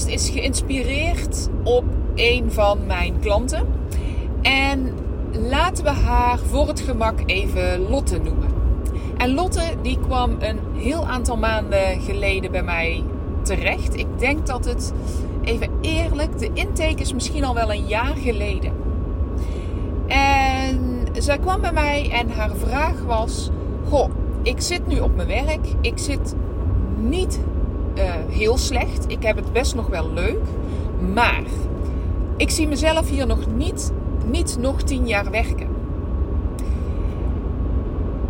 Is geïnspireerd op een van mijn klanten. En laten we haar voor het gemak even Lotte noemen. En Lotte die kwam een heel aantal maanden geleden bij mij terecht. Ik denk dat het, even eerlijk, de intake is misschien al wel een jaar geleden. En zij kwam bij mij en haar vraag was: Goh, ik zit nu op mijn werk. Ik zit niet heel slecht. Ik heb het best nog wel leuk. Maar ik zie mezelf hier nog niet, niet nog tien jaar werken.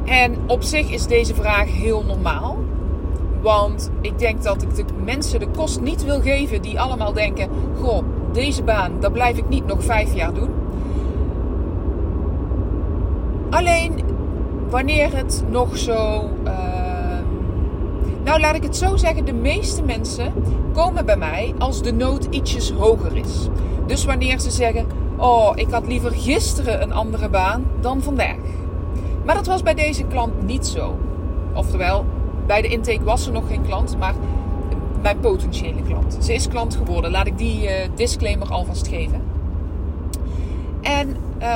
En op zich is deze vraag heel normaal. Want ik denk dat ik de mensen de kost niet wil geven die allemaal denken: Goh, deze baan, dat blijf ik niet nog vijf jaar doen. Alleen wanneer het nog zo. Uh, nou, laat ik het zo zeggen: de meeste mensen komen bij mij als de nood ietsjes hoger is. Dus wanneer ze zeggen: Oh, ik had liever gisteren een andere baan dan vandaag. Maar dat was bij deze klant niet zo. Oftewel, bij de intake was ze nog geen klant, maar mijn potentiële klant. Ze is klant geworden. Laat ik die uh, disclaimer alvast geven. En uh,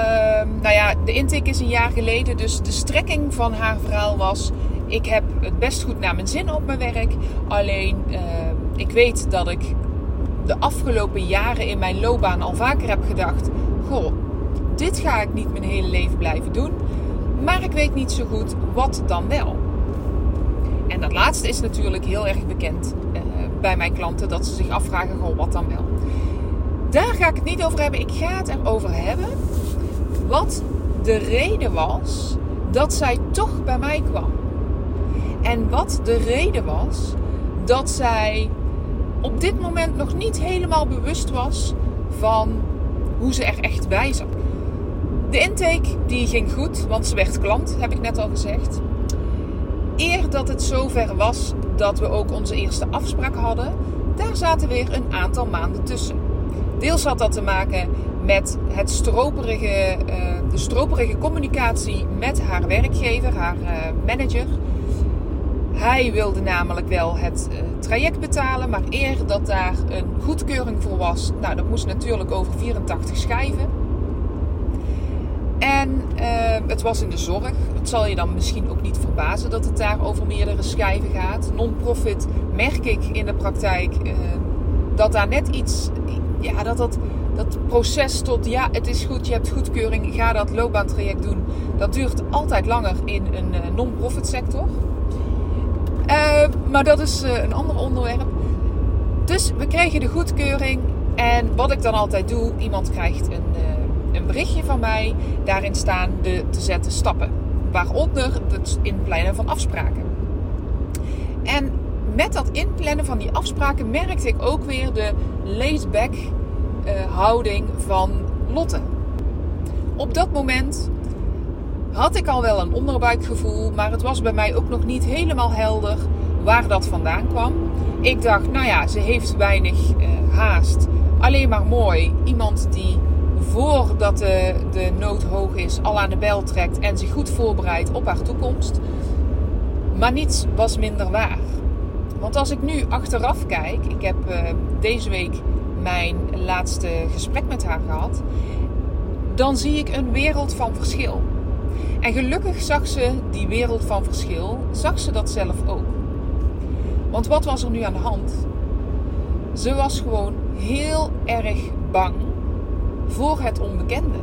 nou ja, de intake is een jaar geleden, dus de strekking van haar verhaal was: ik heb het best goed naar mijn zin op mijn werk. Alleen uh, ik weet dat ik de afgelopen jaren in mijn loopbaan al vaker heb gedacht: Goh, dit ga ik niet mijn hele leven blijven doen. Maar ik weet niet zo goed wat dan wel. En dat laatste is natuurlijk heel erg bekend uh, bij mijn klanten, dat ze zich afvragen: Goh, wat dan wel. Daar ga ik het niet over hebben. Ik ga het erover hebben wat de reden was dat zij toch bij mij kwam. En wat de reden was dat zij op dit moment nog niet helemaal bewust was van hoe ze er echt bij zat. De intake die ging goed, want ze werd klant, heb ik net al gezegd. Eer dat het zover was dat we ook onze eerste afspraak hadden, daar zaten weer een aantal maanden tussen. Deels had dat te maken met het stroperige, uh, de stroperige communicatie met haar werkgever, haar uh, manager. Hij wilde namelijk wel het uh, traject betalen, maar eer dat daar een goedkeuring voor was, nou dat moest natuurlijk over 84 schijven. En uh, het was in de zorg. Het zal je dan misschien ook niet verbazen dat het daar over meerdere schijven gaat. Non-profit merk ik in de praktijk uh, dat daar net iets, ja, dat dat, dat proces tot ja, het is goed, je hebt goedkeuring, ga dat loopbaantraject doen. Dat duurt altijd langer in een non-profit sector. Uh, maar dat is uh, een ander onderwerp. Dus we kregen de goedkeuring. En wat ik dan altijd doe, iemand krijgt een, uh, een berichtje van mij. Daarin staan de te zetten stappen. Waaronder het inplannen van afspraken. En met dat inplannen van die afspraken merkte ik ook weer de laid-back houding van Lotte. Op dat moment had ik al wel een onderbuikgevoel, maar het was bij mij ook nog niet helemaal helder waar dat vandaan kwam. Ik dacht, nou ja, ze heeft weinig uh, haast. Alleen maar mooi. Iemand die voordat de, de nood hoog is al aan de bel trekt en zich goed voorbereidt op haar toekomst. Maar niets was minder waar. Want als ik nu achteraf kijk, ik heb uh, deze week mijn laatste gesprek met haar gehad, dan zie ik een wereld van verschil. En gelukkig zag ze die wereld van verschil, zag ze dat zelf ook. Want wat was er nu aan de hand? Ze was gewoon heel erg bang voor het onbekende.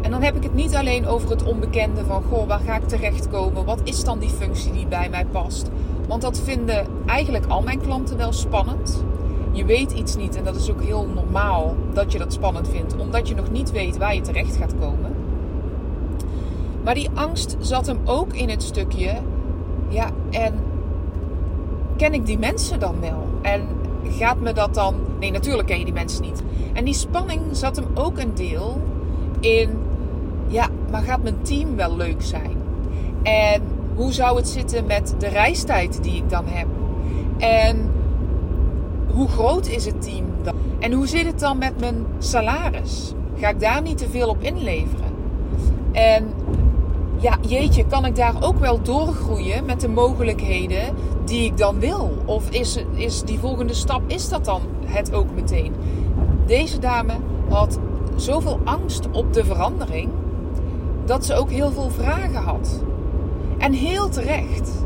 En dan heb ik het niet alleen over het onbekende van, goh, waar ga ik terechtkomen? Wat is dan die functie die bij mij past? Want dat vinden eigenlijk al mijn klanten wel spannend. Je weet iets niet en dat is ook heel normaal dat je dat spannend vindt, omdat je nog niet weet waar je terecht gaat komen. Maar die angst zat hem ook in het stukje: Ja, en ken ik die mensen dan wel? En gaat me dat dan. Nee, natuurlijk ken je die mensen niet. En die spanning zat hem ook een deel in. Ja, maar gaat mijn team wel leuk zijn? En hoe zou het zitten met de reistijd die ik dan heb? En hoe groot is het team dan? En hoe zit het dan met mijn salaris? Ga ik daar niet te veel op inleveren? En ja, jeetje, kan ik daar ook wel doorgroeien met de mogelijkheden die ik dan wil? Of is, is die volgende stap, is dat dan het ook meteen? Deze dame had zoveel angst op de verandering dat ze ook heel veel vragen had. En heel terecht.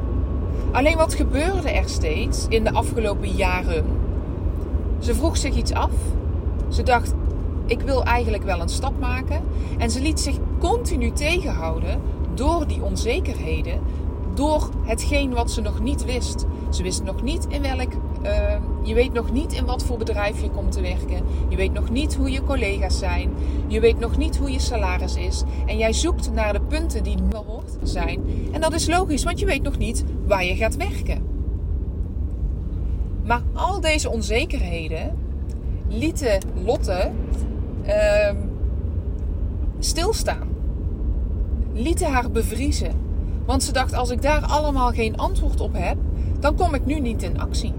Alleen wat gebeurde er steeds in de afgelopen jaren? Ze vroeg zich iets af. Ze dacht: ik wil eigenlijk wel een stap maken. En ze liet zich continu tegenhouden door die onzekerheden, door hetgeen wat ze nog niet wist. Ze wist nog niet in welk, uh, je weet nog niet in wat voor bedrijf je komt te werken. Je weet nog niet hoe je collega's zijn. Je weet nog niet hoe je salaris is. En jij zoekt naar de punten die hoort zijn. En dat is logisch, want je weet nog niet waar je gaat werken. Maar al deze onzekerheden lieten Lotte uh, stilstaan lieten haar bevriezen. Want ze dacht: als ik daar allemaal geen antwoord op heb, dan kom ik nu niet in actie.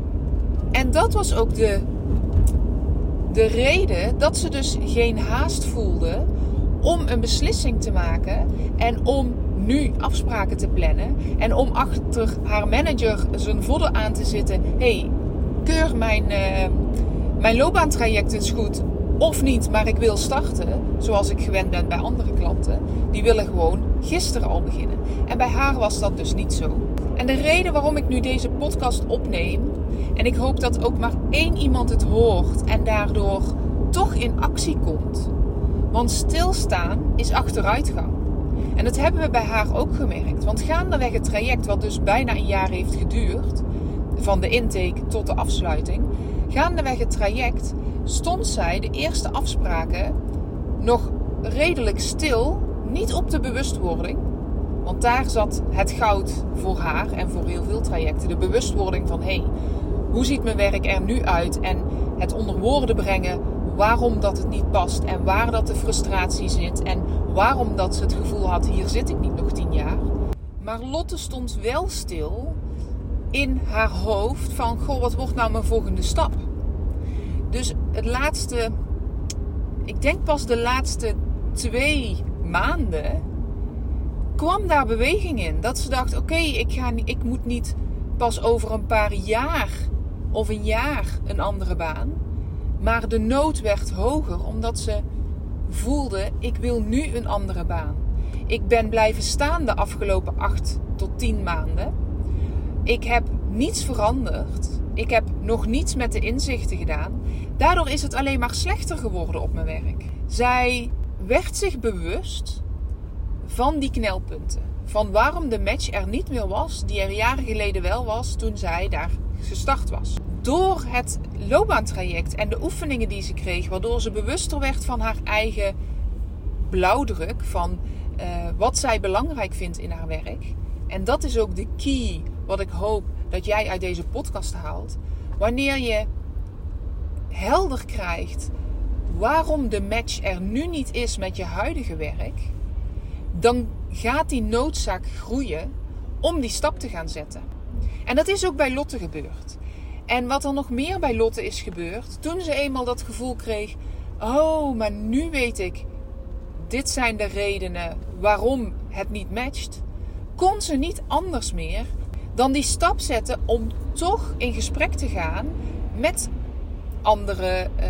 En dat was ook de, de reden dat ze dus geen haast voelde om een beslissing te maken en om nu afspraken te plannen en om achter haar manager zijn vodden aan te zitten. hey, keur mijn, uh, mijn loopbaantraject eens goed of niet, maar ik wil starten, zoals ik gewend ben bij andere klanten, die willen gewoon gisteren al beginnen. En bij haar was dat dus niet zo. En de reden waarom ik nu deze podcast opneem, en ik hoop dat ook maar één iemand het hoort en daardoor toch in actie komt. Want stilstaan is achteruitgang. En dat hebben we bij haar ook gemerkt. Want gaandeweg het traject, wat dus bijna een jaar heeft geduurd, van de intake tot de afsluiting, gaandeweg het traject stond zij de eerste afspraken nog redelijk stil. Niet op de bewustwording. Want daar zat het goud voor haar en voor heel veel trajecten. De bewustwording van hé, hey, hoe ziet mijn werk er nu uit? En het onder woorden brengen waarom dat het niet past en waar dat de frustratie zit. En waarom dat ze het gevoel had, hier zit ik niet nog tien jaar. Maar Lotte stond wel stil in haar hoofd van, goh, wat wordt nou mijn volgende stap? Dus het laatste, ik denk pas de laatste twee maanden, kwam daar beweging in. Dat ze dacht: oké, ik ik, ik moet niet pas over een paar jaar of een jaar een andere baan. Maar de nood werd hoger omdat ze voelde: ik wil nu een andere baan. Ik ben blijven staan de afgelopen acht tot tien maanden. Ik heb niets veranderd. Ik heb nog niets met de inzichten gedaan. Daardoor is het alleen maar slechter geworden op mijn werk. Zij werd zich bewust van die knelpunten. Van waarom de match er niet meer was, die er jaren geleden wel was toen zij daar gestart was. Door het loopbaantraject en de oefeningen die ze kreeg, waardoor ze bewuster werd van haar eigen blauwdruk, van uh, wat zij belangrijk vindt in haar werk. En dat is ook de key wat ik hoop dat jij uit deze podcast haalt. Wanneer je helder krijgt waarom de match er nu niet is met je huidige werk, dan gaat die noodzaak groeien om die stap te gaan zetten. En dat is ook bij Lotte gebeurd. En wat er nog meer bij Lotte is gebeurd, toen ze eenmaal dat gevoel kreeg: oh, maar nu weet ik, dit zijn de redenen waarom het niet matcht, kon ze niet anders meer dan die stap zetten om toch in gesprek te gaan met andere uh,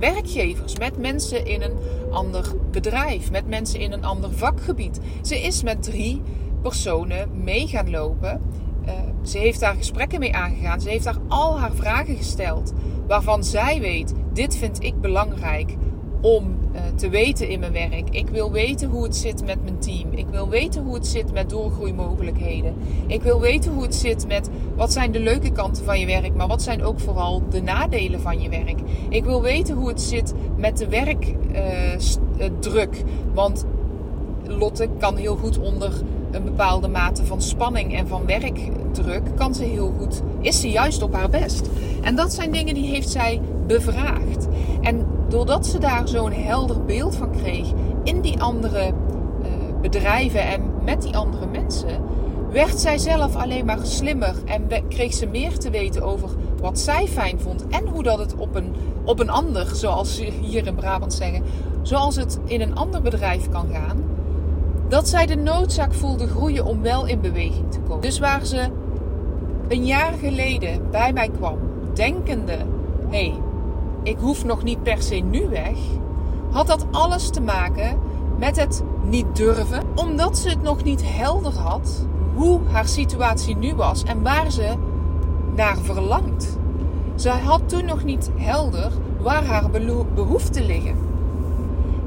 werkgevers, met mensen in een ander bedrijf, met mensen in een ander vakgebied. Ze is met drie personen mee gaan lopen. Uh, ze heeft daar gesprekken mee aangegaan. Ze heeft daar al haar vragen gesteld. Waarvan zij weet: dit vind ik belangrijk om te weten in mijn werk. Ik wil weten hoe het zit met mijn team. Ik wil weten hoe het zit met doorgroeimogelijkheden. Ik wil weten hoe het zit met wat zijn de leuke kanten van je werk, maar wat zijn ook vooral de nadelen van je werk. Ik wil weten hoe het zit met de werkdruk. Uh, Want Lotte kan heel goed onder een bepaalde mate van spanning en van werkdruk, kan ze heel goed, is ze juist op haar best. En dat zijn dingen die heeft zij bevraagd. En doordat ze daar zo'n helder beeld van kreeg in die andere uh, bedrijven en met die andere mensen, werd zij zelf alleen maar slimmer en kreeg ze meer te weten over wat zij fijn vond en hoe dat het op een, op een ander, zoals ze hier in Brabant zeggen, zoals het in een ander bedrijf kan gaan, dat zij de noodzaak voelde groeien om wel in beweging te komen. Dus waar ze een jaar geleden bij mij kwam, denkende: hé, hey, ik hoef nog niet per se nu weg, had dat alles te maken met het niet durven, omdat ze het nog niet helder had hoe haar situatie nu was en waar ze naar verlangt. Zij had toen nog niet helder waar haar behoeften liggen.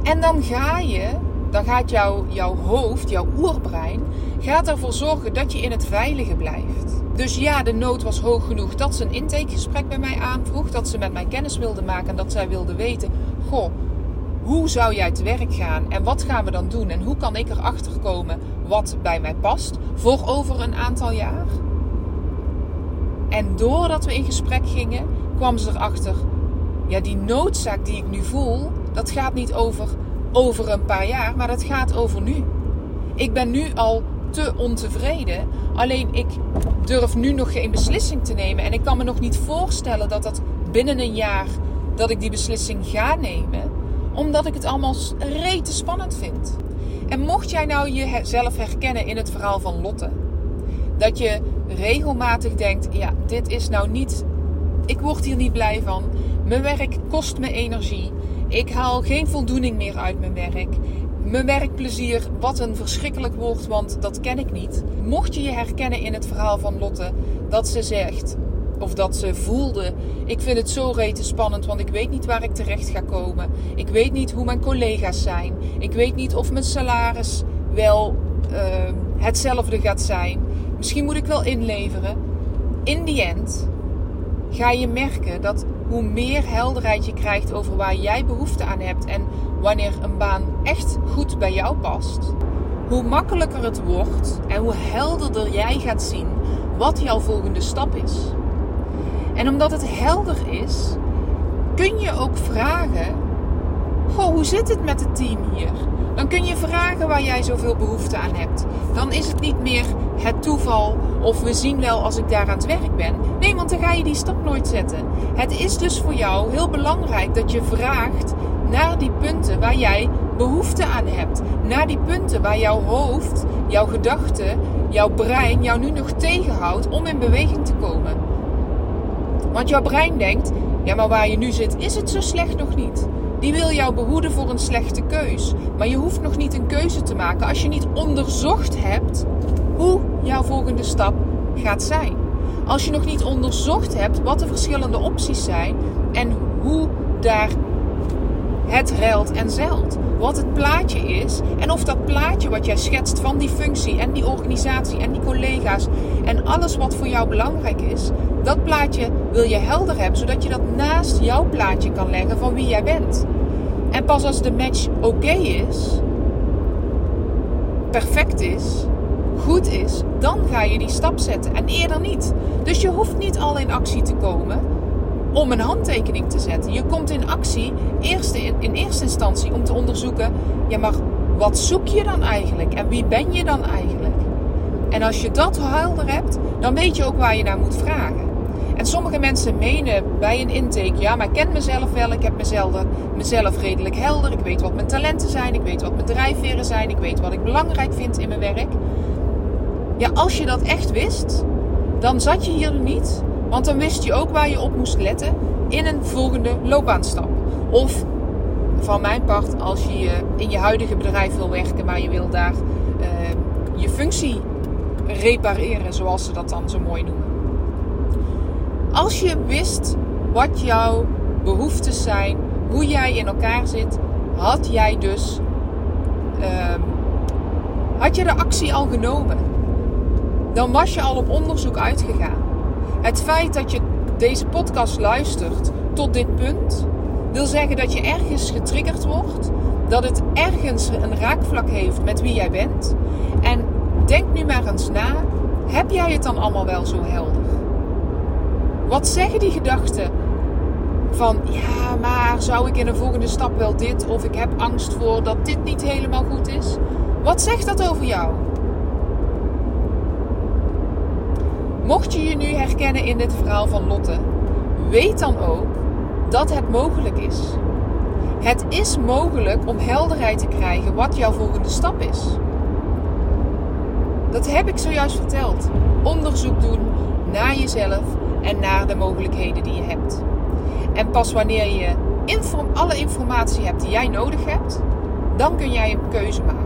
En dan ga je, dan gaat jouw, jouw hoofd, jouw oerbrein, gaat ervoor zorgen dat je in het veilige blijft. Dus ja, de nood was hoog genoeg dat ze een intakegesprek bij mij aanvroeg, dat ze met mij kennis wilde maken en dat zij wilde weten, goh, hoe zou jij te werk gaan en wat gaan we dan doen en hoe kan ik erachter komen wat bij mij past voor over een aantal jaar? En doordat we in gesprek gingen, kwam ze erachter, ja, die noodzaak die ik nu voel, dat gaat niet over over een paar jaar, maar dat gaat over nu. Ik ben nu al te ontevreden. Alleen ik durf nu nog geen beslissing te nemen. En ik kan me nog niet voorstellen dat dat binnen een jaar dat ik die beslissing ga nemen. Omdat ik het allemaal rete spannend vind. En mocht jij nou jezelf herkennen in het verhaal van Lotte. Dat je regelmatig denkt, ja, dit is nou niet... Ik word hier niet blij van. Mijn werk kost me energie. Ik haal geen voldoening meer uit mijn werk. Mijn werkplezier, wat een verschrikkelijk woord, want dat ken ik niet. Mocht je je herkennen in het verhaal van Lotte, dat ze zegt, of dat ze voelde: Ik vind het zo rete spannend, want ik weet niet waar ik terecht ga komen. Ik weet niet hoe mijn collega's zijn. Ik weet niet of mijn salaris wel uh, hetzelfde gaat zijn. Misschien moet ik wel inleveren. In die end ga je merken dat hoe meer helderheid je krijgt over waar jij behoefte aan hebt en wanneer een baan echt goed bij jou past, hoe makkelijker het wordt en hoe helderder jij gaat zien wat jouw volgende stap is. En omdat het helder is, kun je ook vragen: Goh, hoe zit het met het team hier? Dan kun je vragen waar jij zoveel behoefte aan hebt. Dan is het niet meer het toeval of we zien wel als ik daar aan het werk ben. Nee, want dan ga je die stap nooit zetten. Het is dus voor jou heel belangrijk dat je vraagt naar die punten waar jij behoefte aan hebt. Naar die punten waar jouw hoofd, jouw gedachten, jouw brein jou nu nog tegenhoudt om in beweging te komen. Want jouw brein denkt: ja, maar waar je nu zit, is het zo slecht nog niet. Die wil jou behoeden voor een slechte keus. Maar je hoeft nog niet een keuze te maken als je niet onderzocht hebt hoe jouw volgende stap gaat zijn. Als je nog niet onderzocht hebt wat de verschillende opties zijn en hoe daar het ruilt en zeilt. Wat het plaatje is en of dat plaatje wat jij schetst van die functie en die organisatie en die collega's en alles wat voor jou belangrijk is, dat plaatje wil je helder hebben zodat je dat naast jouw plaatje kan leggen van wie jij bent. En pas als de match oké is, perfect is, goed is, dan ga je die stap zetten en eerder niet. Dus je hoeft niet al in actie te komen om een handtekening te zetten. Je komt in actie eerst in, in eerste instantie om te onderzoeken, ja maar wat zoek je dan eigenlijk en wie ben je dan eigenlijk? En als je dat helder hebt, dan weet je ook waar je naar moet vragen. En sommige mensen menen bij een intake, ja, maar ik ken mezelf wel, ik heb mezelf, mezelf redelijk helder, ik weet wat mijn talenten zijn, ik weet wat mijn drijfveren zijn, ik weet wat ik belangrijk vind in mijn werk. Ja, als je dat echt wist, dan zat je hier niet want dan wist je ook waar je op moest letten in een volgende loopbaanstap. Of van mijn part, als je in je huidige bedrijf wil werken, maar je wil daar uh, je functie repareren, zoals ze dat dan zo mooi noemen. Als je wist wat jouw behoeftes zijn, hoe jij in elkaar zit, had jij dus uh, had je de actie al genomen. Dan was je al op onderzoek uitgegaan. Het feit dat je deze podcast luistert tot dit punt, wil zeggen dat je ergens getriggerd wordt, dat het ergens een raakvlak heeft met wie jij bent. En denk nu maar eens na. Heb jij het dan allemaal wel zo helder? Wat zeggen die gedachten van ja, maar zou ik in een volgende stap wel dit of ik heb angst voor dat dit niet helemaal goed is? Wat zegt dat over jou? Mocht je je nu herkennen in dit verhaal van Lotte, weet dan ook dat het mogelijk is. Het is mogelijk om helderheid te krijgen wat jouw volgende stap is. Dat heb ik zojuist verteld. Onderzoek doen naar jezelf en naar de mogelijkheden die je hebt. En pas wanneer je alle informatie hebt die jij nodig hebt, dan kun jij een keuze maken.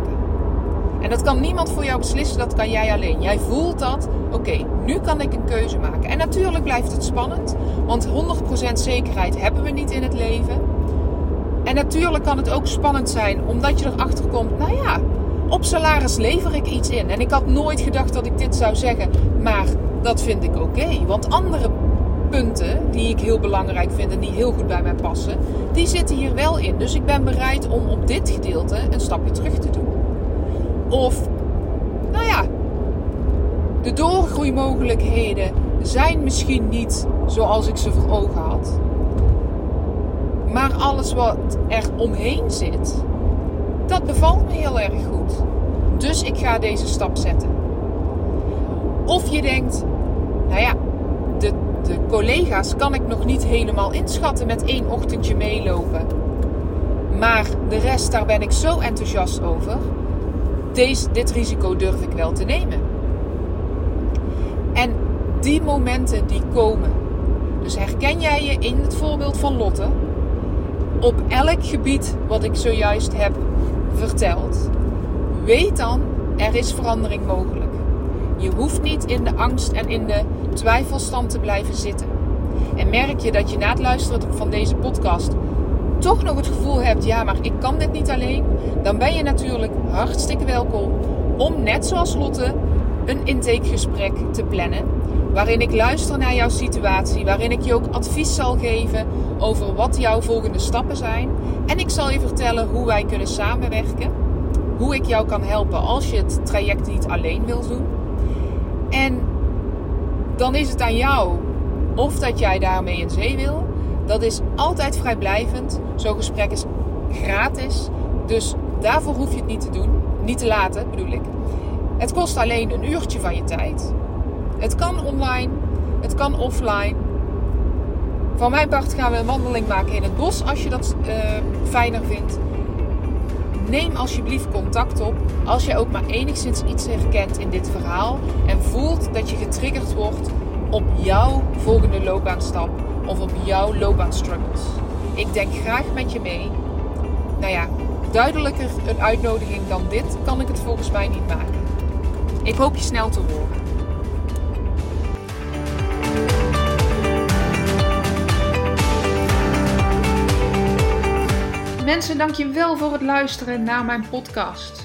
En dat kan niemand voor jou beslissen, dat kan jij alleen. Jij voelt dat, oké, nu kan ik een keuze maken. En natuurlijk blijft het spannend, want 100% zekerheid hebben we niet in het leven. En natuurlijk kan het ook spannend zijn, omdat je erachter komt, nou ja, op salaris lever ik iets in. En ik had nooit gedacht dat ik dit zou zeggen, maar dat vind ik oké. want andere punten die ik heel belangrijk vind en die heel goed bij mij passen, die zitten hier wel in. Dus ik ben bereid om op dit gedeelte een stapje terug te doen. Of, nou ja, de doorgroeimogelijkheden zijn misschien niet zoals ik ze voor ogen had. Maar alles wat er omheen zit, dat bevalt me heel erg goed. Dus ik ga deze stap zetten. Of je denkt, nou ja, de, de collega's kan ik nog niet helemaal inschatten met één ochtendje meelopen. Maar de rest, daar ben ik zo enthousiast over. Deze, dit risico durf ik wel te nemen. En die momenten die komen. Dus herken jij je in het voorbeeld van Lotte? Op elk gebied wat ik zojuist heb verteld. Weet dan, er is verandering mogelijk. Je hoeft niet in de angst en in de twijfelstand te blijven zitten. En merk je dat je na het luisteren van deze podcast toch nog het gevoel hebt, ja, maar ik kan dit niet alleen, dan ben je natuurlijk hartstikke welkom om net zoals Lotte een intakegesprek te plannen. Waarin ik luister naar jouw situatie, waarin ik je ook advies zal geven over wat jouw volgende stappen zijn. En ik zal je vertellen hoe wij kunnen samenwerken. Hoe ik jou kan helpen als je het traject niet alleen wil doen. En dan is het aan jou of dat jij daarmee in zee wil. Dat is altijd vrijblijvend. Zo'n gesprek is gratis. Dus daarvoor hoef je het niet te doen. Niet te laten, bedoel ik. Het kost alleen een uurtje van je tijd. Het kan online, het kan offline. Van mijn part gaan we een wandeling maken in het bos als je dat uh, fijner vindt. Neem alsjeblieft contact op als je ook maar enigszins iets herkent in dit verhaal en voelt dat je getriggerd wordt op jouw volgende loopbaanstap of op jouw loopbaanstruggles. Ik denk graag met je mee. Nou ja, duidelijker een uitnodiging dan dit kan ik het volgens mij niet maken. Ik hoop je snel te horen. Mensen, dank je wel voor het luisteren naar mijn podcast.